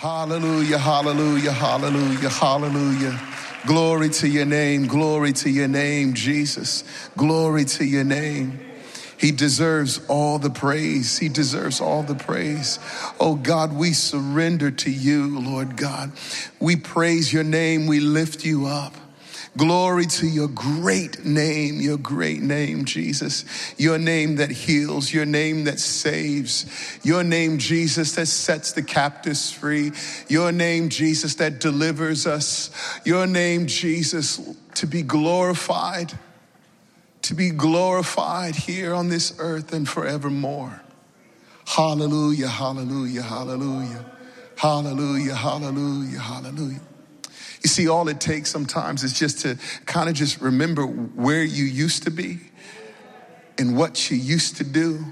Hallelujah, hallelujah, hallelujah, hallelujah. Glory to your name, glory to your name, Jesus. Glory to your name. He deserves all the praise. He deserves all the praise. Oh God, we surrender to you, Lord God. We praise your name. We lift you up. Glory to your great name, your great name, Jesus. Your name that heals, your name that saves, your name, Jesus, that sets the captives free, your name, Jesus, that delivers us, your name, Jesus, to be glorified, to be glorified here on this earth and forevermore. Hallelujah, hallelujah, hallelujah, hallelujah, hallelujah, hallelujah. You see, all it takes sometimes is just to kind of just remember where you used to be and what you used to do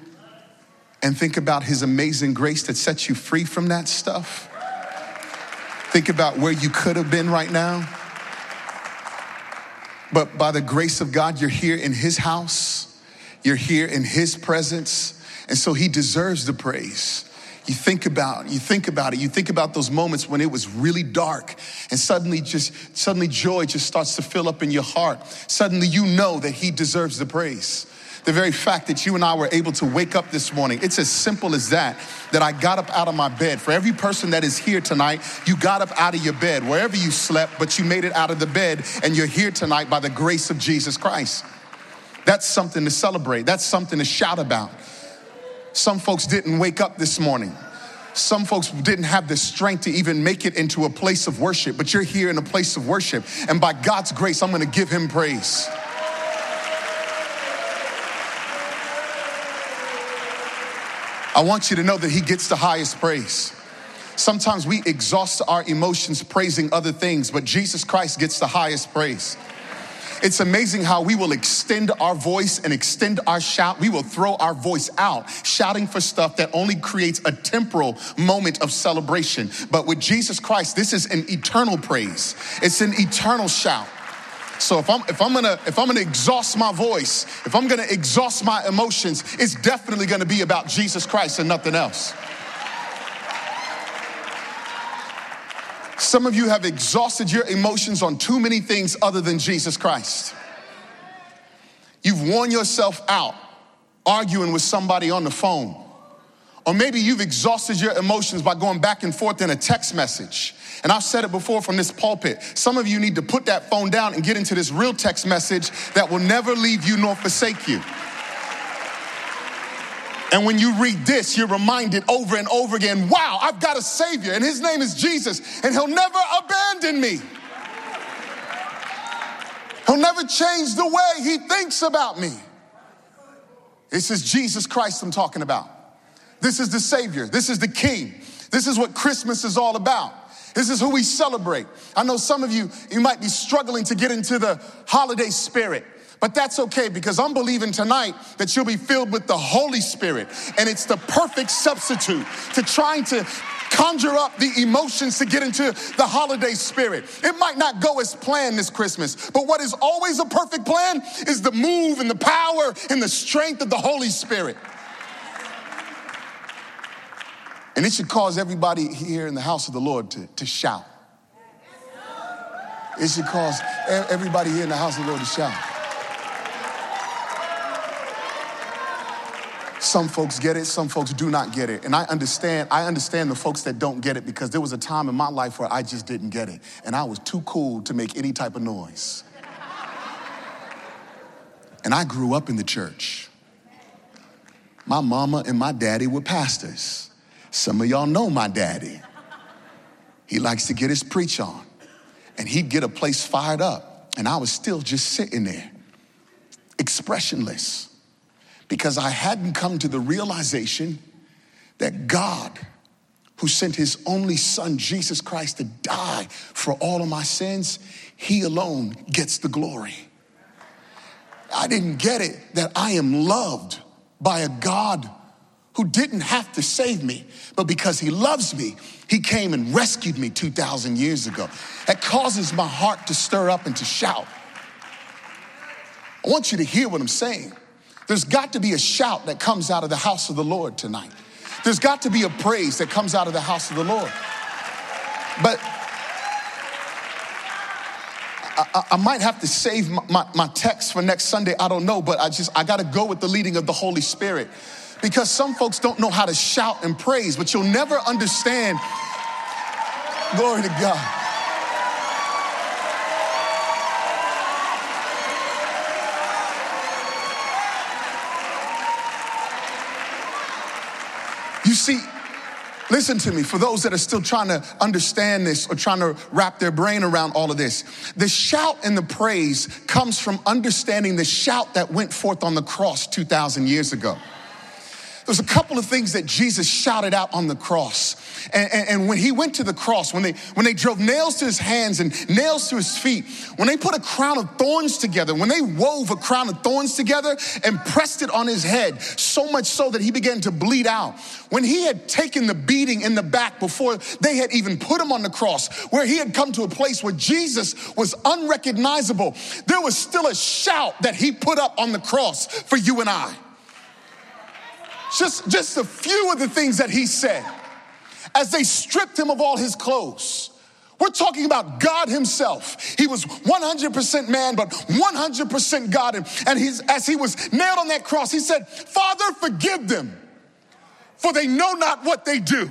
and think about his amazing grace that sets you free from that stuff. Think about where you could have been right now. But by the grace of God, you're here in his house, you're here in his presence, and so he deserves the praise. You think about, you think about it. You think about those moments when it was really dark and suddenly just, suddenly joy just starts to fill up in your heart. Suddenly you know that he deserves the praise. The very fact that you and I were able to wake up this morning, it's as simple as that, that I got up out of my bed. For every person that is here tonight, you got up out of your bed, wherever you slept, but you made it out of the bed and you're here tonight by the grace of Jesus Christ. That's something to celebrate. That's something to shout about. Some folks didn't wake up this morning. Some folks didn't have the strength to even make it into a place of worship, but you're here in a place of worship. And by God's grace, I'm gonna give him praise. I want you to know that he gets the highest praise. Sometimes we exhaust our emotions praising other things, but Jesus Christ gets the highest praise. It's amazing how we will extend our voice and extend our shout. We will throw our voice out, shouting for stuff that only creates a temporal moment of celebration. But with Jesus Christ, this is an eternal praise. It's an eternal shout. So if I'm if I'm gonna if I'm gonna exhaust my voice, if I'm gonna exhaust my emotions, it's definitely gonna be about Jesus Christ and nothing else. Some of you have exhausted your emotions on too many things other than Jesus Christ. You've worn yourself out arguing with somebody on the phone. Or maybe you've exhausted your emotions by going back and forth in a text message. And I've said it before from this pulpit. Some of you need to put that phone down and get into this real text message that will never leave you nor forsake you. And when you read this, you're reminded over and over again wow, I've got a Savior, and His name is Jesus, and He'll never abandon me. He'll never change the way He thinks about me. This is Jesus Christ I'm talking about. This is the Savior. This is the King. This is what Christmas is all about. This is who we celebrate. I know some of you, you might be struggling to get into the holiday spirit. But that's okay because I'm believing tonight that you'll be filled with the Holy Spirit. And it's the perfect substitute to trying to conjure up the emotions to get into the holiday spirit. It might not go as planned this Christmas, but what is always a perfect plan is the move and the power and the strength of the Holy Spirit. And it should cause everybody here in the house of the Lord to, to shout. It should cause everybody here in the house of the Lord to shout. Some folks get it, some folks do not get it. And I understand, I understand the folks that don't get it because there was a time in my life where I just didn't get it. And I was too cool to make any type of noise. And I grew up in the church. My mama and my daddy were pastors. Some of y'all know my daddy. He likes to get his preach on. And he'd get a place fired up. And I was still just sitting there, expressionless because I hadn't come to the realization that God, who sent his only son, Jesus Christ, to die for all of my sins, he alone gets the glory. I didn't get it that I am loved by a God who didn't have to save me, but because he loves me, he came and rescued me 2,000 years ago. That causes my heart to stir up and to shout. I want you to hear what I'm saying. There's got to be a shout that comes out of the house of the Lord tonight. There's got to be a praise that comes out of the house of the Lord. But I, I, might have to save my, my, my text for next Sunday. I don't know, but I just, I got to go with the leading of the Holy Spirit because some folks don't know how to shout and praise, but you'll never understand. Glory to God. See, Listen to me, for those that are still trying to understand this or trying to wrap their brain around all of this, the shout and the praise comes from understanding the shout that went forth on the cross 2,000 years ago. There's a couple of things that Jesus shouted out on the cross. And, and, and, when he went to the cross, when they, when they drove nails to his hands and nails to his feet, when they put a crown of thorns together, when they wove a crown of thorns together and pressed it on his head, so much so that he began to bleed out. When he had taken the beating in the back before they had even put him on the cross, where he had come to a place where Jesus was unrecognizable, there was still a shout that he put up on the cross for you and I. Just, just a few of the things that he said as they stripped him of all his clothes. We're talking about God Himself. He was 100% man, but 100% God. And he's, as he was nailed on that cross, he said, Father, forgive them, for they know not what they do.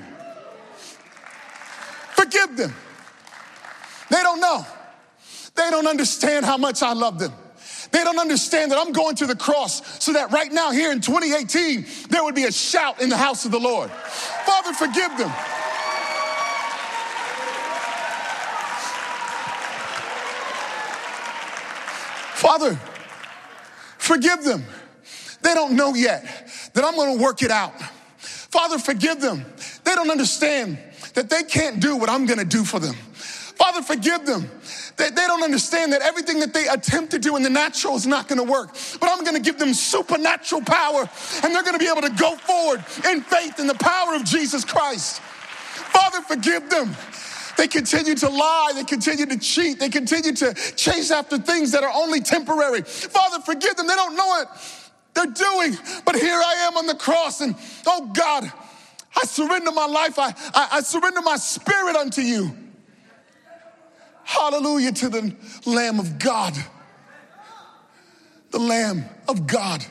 Forgive them. They don't know. They don't understand how much I love them. They don't understand that I'm going to the cross so that right now, here in 2018, there would be a shout in the house of the Lord. Father, forgive them. Father, forgive them. They don't know yet that I'm going to work it out. Father, forgive them. They don't understand that they can't do what I'm going to do for them. Father, forgive them. They, they don't understand that everything that they attempt to do in the natural is not going to work. But I'm going to give them supernatural power, and they're going to be able to go forward in faith in the power of Jesus Christ. Father, forgive them. They continue to lie. They continue to cheat. They continue to chase after things that are only temporary. Father, forgive them. They don't know it. they're doing. But here I am on the cross, and oh God, I surrender my life. I, I, I surrender my spirit unto you. Hallelujah to the Lamb of God. The Lamb of God.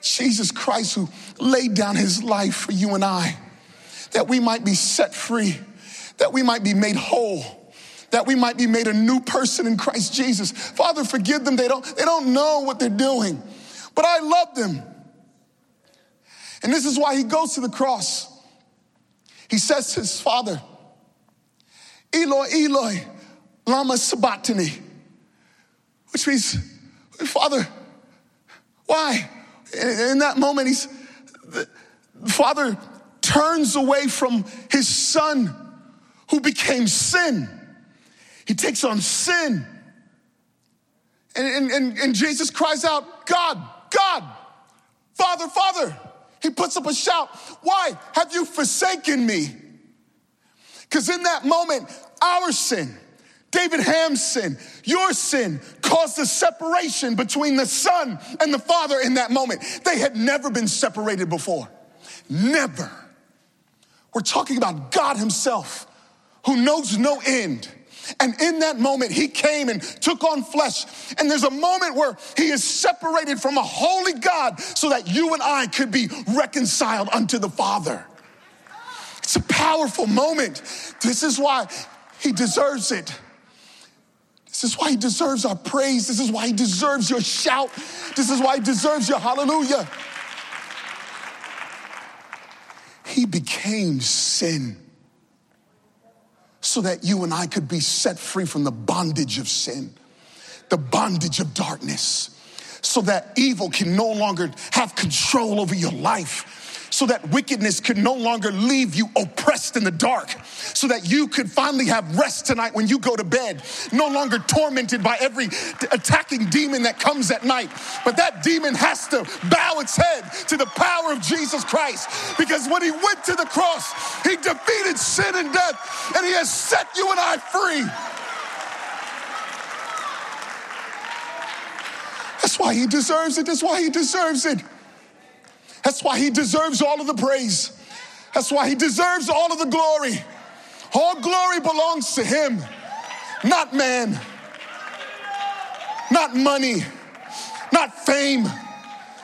Jesus Christ, who laid down his life for you and I, that we might be set free, that we might be made whole, that we might be made a new person in Christ Jesus. Father, forgive them. They don't, they don't know what they're doing, but I love them. And this is why he goes to the cross. He says to his father, Eloi, Eloi, lama sabachthani, which means, Father, why? In that moment, he's, the father turns away from his son who became sin. He takes on sin. And, and, and Jesus cries out, God, God, Father, Father. He puts up a shout. Why have you forsaken me? Because in that moment, our sin, David Ham's sin, your sin caused the separation between the son and the father in that moment. They had never been separated before. Never. We're talking about God Himself who knows no end. And in that moment, he came and took on flesh. And there's a moment where he is separated from a holy God so that you and I could be reconciled unto the Father. It's a powerful moment. This is why he deserves it. This is why he deserves our praise. This is why he deserves your shout. This is why he deserves your hallelujah. He became sin so that you and I could be set free from the bondage of sin, the bondage of darkness, so that evil can no longer have control over your life so that wickedness could no longer leave you oppressed in the dark, so that you could finally have rest tonight when you go to bed, no longer tormented by every attacking demon that comes at night. But that demon has to bow its head to the power of Jesus Christ because when he went to the cross, he defeated sin and death, and he has set you and I free. That's why he deserves it. That's why he deserves it. That's why he deserves all of the praise. That's why he deserves all of the glory. All glory belongs to him, not man, not money, not fame,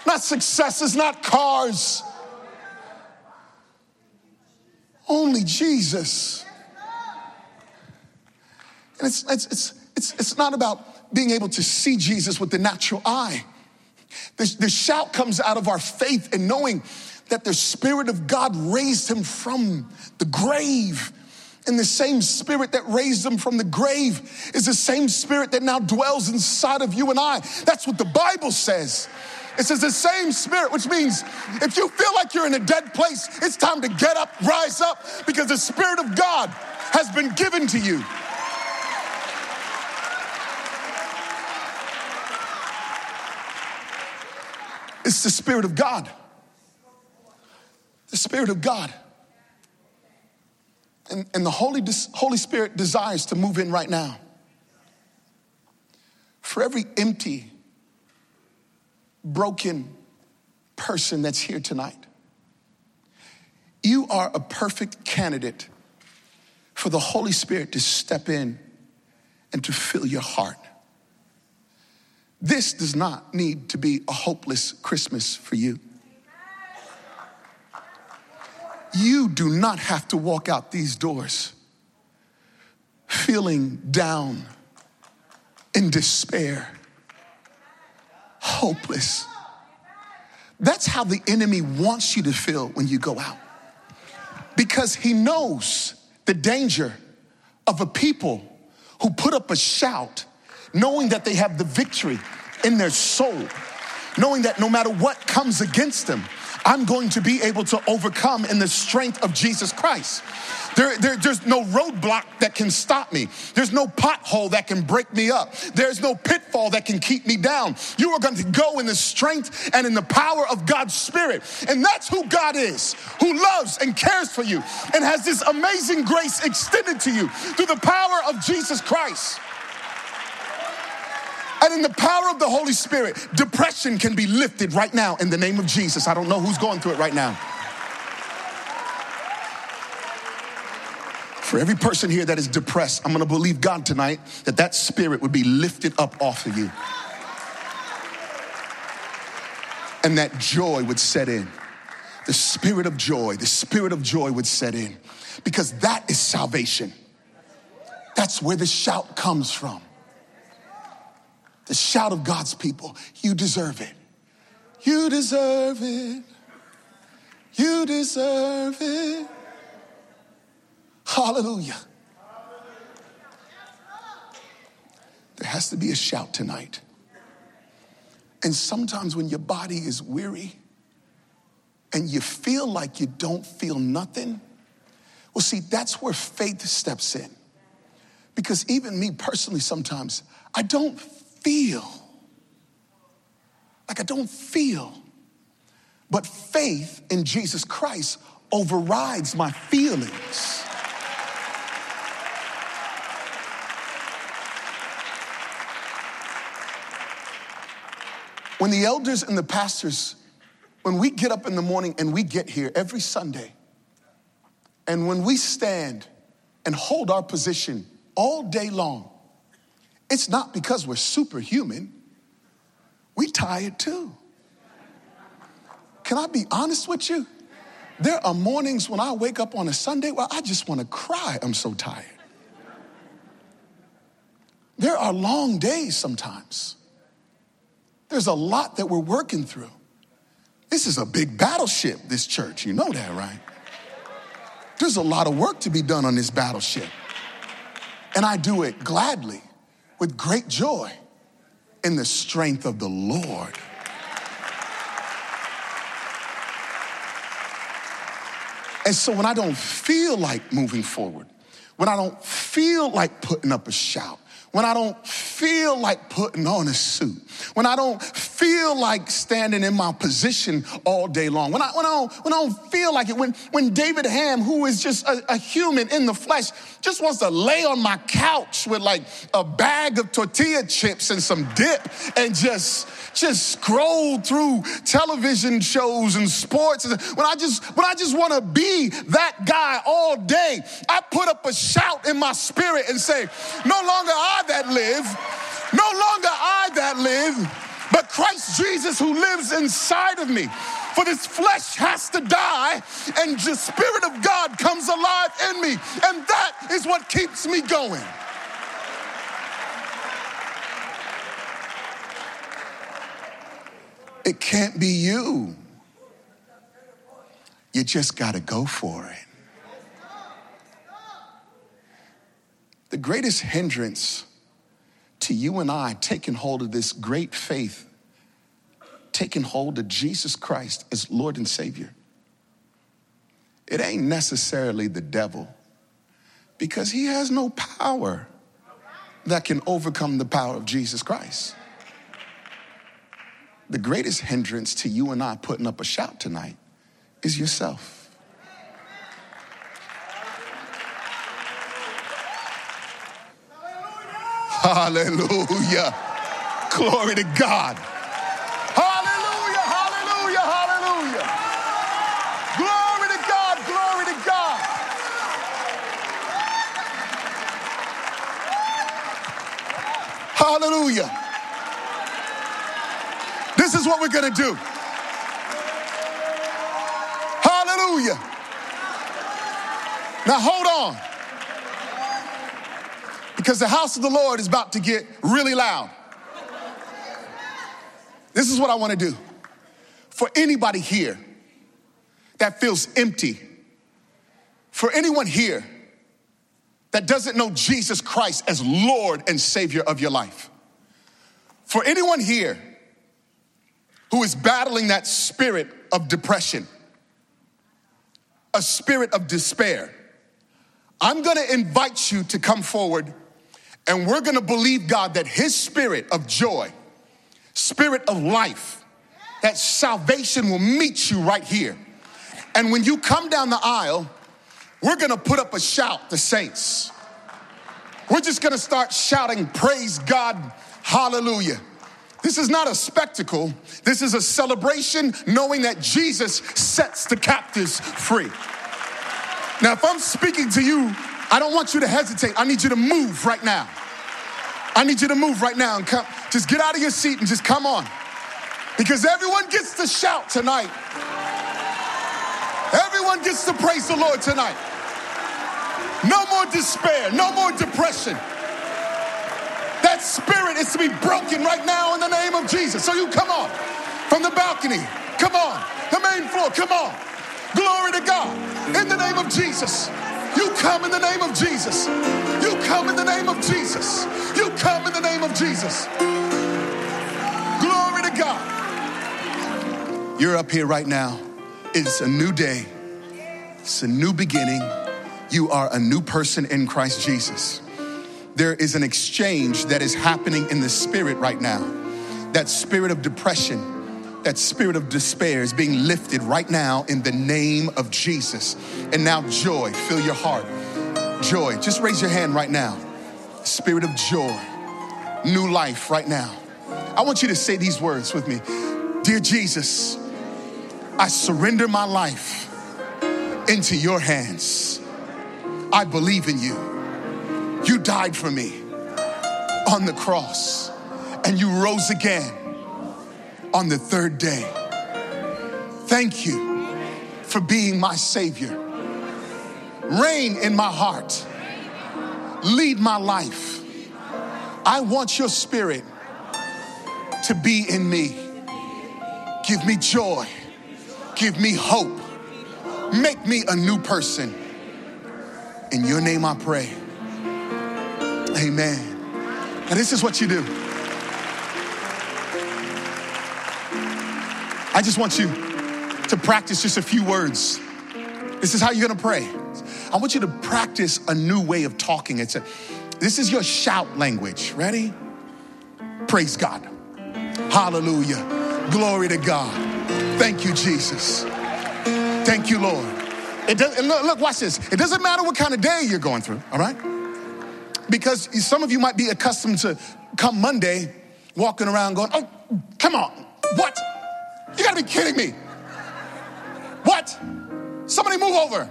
not successes, not cars. Only Jesus. And it's, it's, it's, it's, it's not about being able to see Jesus with the natural eye. The, the shout comes out of our faith and knowing that the Spirit of God raised him from the grave. And the same spirit that raised him from the grave is the same spirit that now dwells inside of you and I. That's what the Bible says. It says the same spirit, which means if you feel like you're in a dead place, it's time to get up, rise up, because the Spirit of God has been given to you. It's the Spirit of God. The Spirit of God. And, and the Holy, Holy Spirit desires to move in right now. For every empty, broken person that's here tonight, you are a perfect candidate for the Holy Spirit to step in and to fill your heart. This does not need to be a hopeless Christmas for you. You do not have to walk out these doors feeling down, in despair, hopeless. That's how the enemy wants you to feel when you go out. Because he knows the danger of a people who put up a shout knowing that they have the victory in their soul, knowing that no matter what comes against them, I'm going to be able to overcome in the strength of Jesus Christ. There, there, there's no roadblock that can stop me. There's no pothole that can break me up. There's no pitfall that can keep me down. You are going to go in the strength and in the power of God's Spirit. And that's who God is, who loves and cares for you and has this amazing grace extended to you through the power of Jesus Christ. And in the power of the Holy Spirit, depression can be lifted right now in the name of Jesus. I don't know who's going through it right now. For every person here that is depressed, I'm gonna believe God tonight that that spirit would be lifted up off of you. And that joy would set in. The spirit of joy, the spirit of joy would set in because that is salvation. That's where the shout comes from the shout of God's people. You deserve it. You deserve it. You deserve it. Hallelujah. There has to be a shout tonight. And sometimes when your body is weary and you feel like you don't feel nothing, well, see, that's where faith steps in. Because even me personally, sometimes I don't feel. Like I don't feel. But faith in Jesus Christ overrides my feelings. When the elders and the pastors, when we get up in the morning and we get here every Sunday, and when we stand and hold our position all day long, it's not because we're superhuman. We tired too. Can I be honest with you? There are mornings when I wake up on a Sunday where I just want to cry. I'm so tired. There are long days sometimes. There's a lot that we're working through. This is a big battleship, this church. You know that, right? There's a lot of work to be done on this battleship. And I do it gladly with great joy in the strength of the Lord. And so when I don't feel like moving forward, when I don't feel like putting up a shout, when I don't feel like putting on a suit, when I don't feel like standing in my position all day long, when I, when I, don't, when I don't feel like it, when, when David Ham, who is just a, a human in the flesh, just wants to lay on my couch with like a bag of tortilla chips and some dip and just, just scroll through television shows and sports. When I just, when I just want to be that guy all day, I put up a shout in my spirit and say, no longer I that live, no longer I that live, but Christ Jesus who lives inside of me. For this flesh has to die, and the Spirit of God comes alive in me. And that is what keeps me going. It can't be you. You just got to go for it. The greatest hindrance to you and I taking hold of this great faith, taking hold of Jesus Christ as Lord and Savior, it ain't necessarily the devil because he has no power that can overcome the power of Jesus Christ. The greatest hindrance to you and I putting up a shout tonight is yourself. Hallelujah. Glory to God. Hallelujah, hallelujah, hallelujah. Glory to God, glory to God. Hallelujah. This is what we're going to do. Hallelujah. Now hold on because the house of the Lord is about to get really loud. This is what I want to do. For anybody here that feels empty, for anyone here that doesn't know Jesus Christ as Lord and Savior of your life, for anyone here who is battling that spirit of depression, a spirit of despair, I'm gonna invite you to come forward and we're gonna believe God that His spirit of joy, spirit of life, that salvation will meet you right here. And when you come down the aisle, we're gonna put up a shout, the saints. We're just gonna start shouting, Praise God, hallelujah. This is not a spectacle, this is a celebration knowing that Jesus sets the captives free. Now, if I'm speaking to you, I don't want you to hesitate. I need you to move right now. I need you to move right now and come. Just get out of your seat and just come on. Because everyone gets to shout tonight. Everyone gets to praise the Lord tonight. No more despair, no more depression. That spirit is to be broken right now in the name of Jesus. So you come on from the balcony, come on, the main floor, come on. Glory to God in the name of Jesus. You come in the name of Jesus. You come in the name of Jesus. You come in the name of Jesus. Glory to God. You're up here right now. It's a new day, it's a new beginning. You are a new person in Christ Jesus. There is an exchange that is happening in the spirit right now. That spirit of depression that spirit of despair is being lifted right now in the name of Jesus. And now, joy, fill your heart. Joy, just raise your hand right now. Spirit of joy, new life right now. I want you to say these words with me Dear Jesus, I surrender my life into your hands. I believe in you. You died for me on the cross and you rose again on the third day. Thank you for being my Savior. Reign in my heart, lead my life. I want your spirit to be in me. Give me joy, give me hope, make me a new person. In your name I pray. Amen. And this is what you do. I just want you to practice just a few words. This is how you're gonna pray. I want you to practice a new way of talking. It's a, this is your shout language. Ready? Praise God. Hallelujah. Glory to God. Thank you, Jesus. Thank you, Lord. It does, look, look, watch this. It doesn't matter what kind of day you're going through, all right? Because some of you might be accustomed to come Monday walking around going, oh, come on, what? You gotta be kidding me. What? Somebody move over.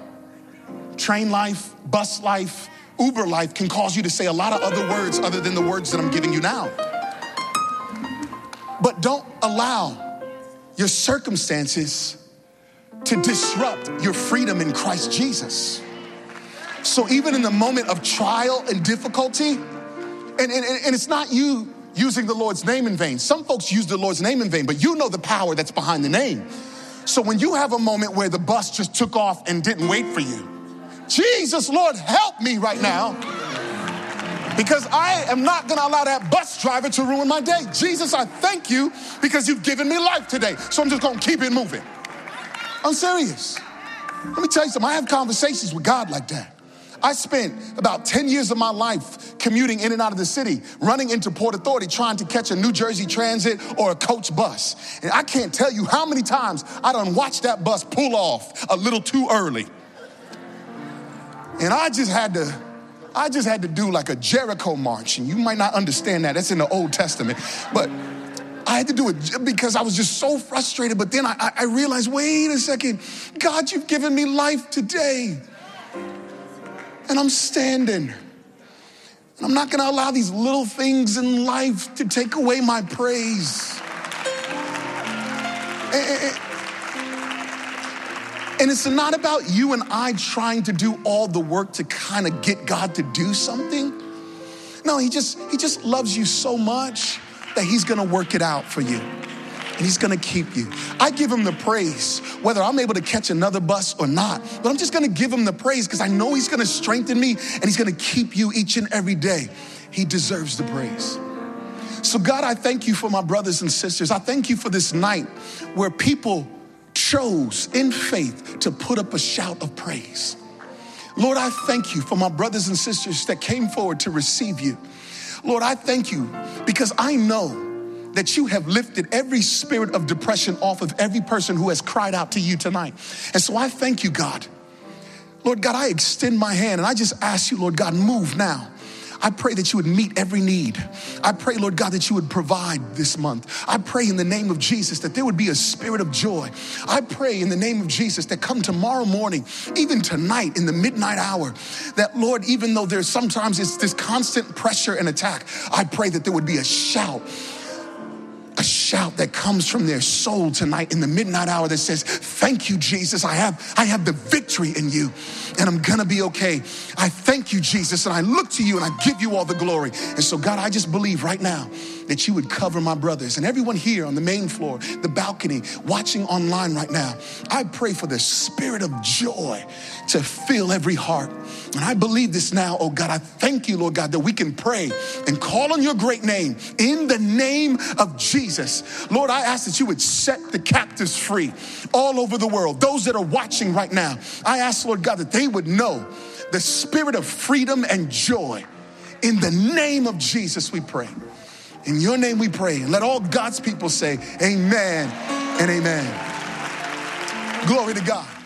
Train life, bus life, Uber life can cause you to say a lot of other words other than the words that I'm giving you now. But don't allow your circumstances to disrupt your freedom in Christ Jesus. So even in the moment of trial and difficulty, and, and, and it's not you using the Lord's name in vain. Some folks use the Lord's name in vain, but you know the power that's behind the name. So when you have a moment where the bus just took off and didn't wait for you, Jesus, Lord, help me right now. Because I am not gonna allow that bus driver to ruin my day. Jesus, I thank you because you've given me life today. So I'm just gonna keep it moving. I'm serious. Let me tell you something. I have conversations with God like that. I spent about 10 years of my life commuting in and out of the city, running into Port Authority, trying to catch a New Jersey Transit or a coach bus. And I can't tell you how many times I done watched that bus pull off a little too early. And I just had to, I just had to do like a Jericho march. And you might not understand that. That's in the Old Testament. But I had to do it because I was just so frustrated. But then I, I realized, wait a second, God, you've given me life today. And I'm standing. And I'm not gonna allow these little things in life to take away my praise. And, and it's not about you and I trying to do all the work to kind of get God to do something. No, he just he just loves you so much that he's going to work it out for you. And he's to keep you. I give him the praise whether I'm able to catch another bus or not. But I'm just to give him the praise because I know he's to strengthen me and he's to keep you each and every day. He deserves the praise. So, God, I thank you for my brothers and sisters. I thank you for this night where people chose in faith to put up a shout of praise. Lord, I thank you for my brothers and sisters that came forward to receive you. Lord, I thank you because I know that you have lifted every spirit of depression off of every person who has cried out to you tonight. And so I thank you, God. Lord God, I extend my hand and I just ask you, Lord God, move now. I pray that you would meet every need. I pray, Lord God, that you would provide this month. I pray in the name of Jesus that there would be a spirit of joy. I pray in the name of Jesus that come tomorrow morning, even tonight in the midnight hour, that Lord, even though there's sometimes it's this constant pressure and attack, I pray that there would be a shout shout that comes from their soul tonight in the midnight hour that says, Thank you, Jesus. I have, I have the victory in you, and I'm gonna be okay. I thank you, Jesus, and I look to you and I give you all the glory. And so, God, I just believe right now that you would cover my brothers and everyone here on the main floor, the balcony, watching online right now. I pray for the spirit of joy to fill every heart. And I believe this now, oh God. I thank you, Lord God, that we can pray and call on your great name in the name of Jesus. Lord, I ask that you would set the captives free all over the world, those that are watching right now. I ask, Lord God, that they would know the spirit of freedom and joy. In the name of Jesus, we pray. In your name we pray. And let all God's people say, Amen and amen. Glory to God.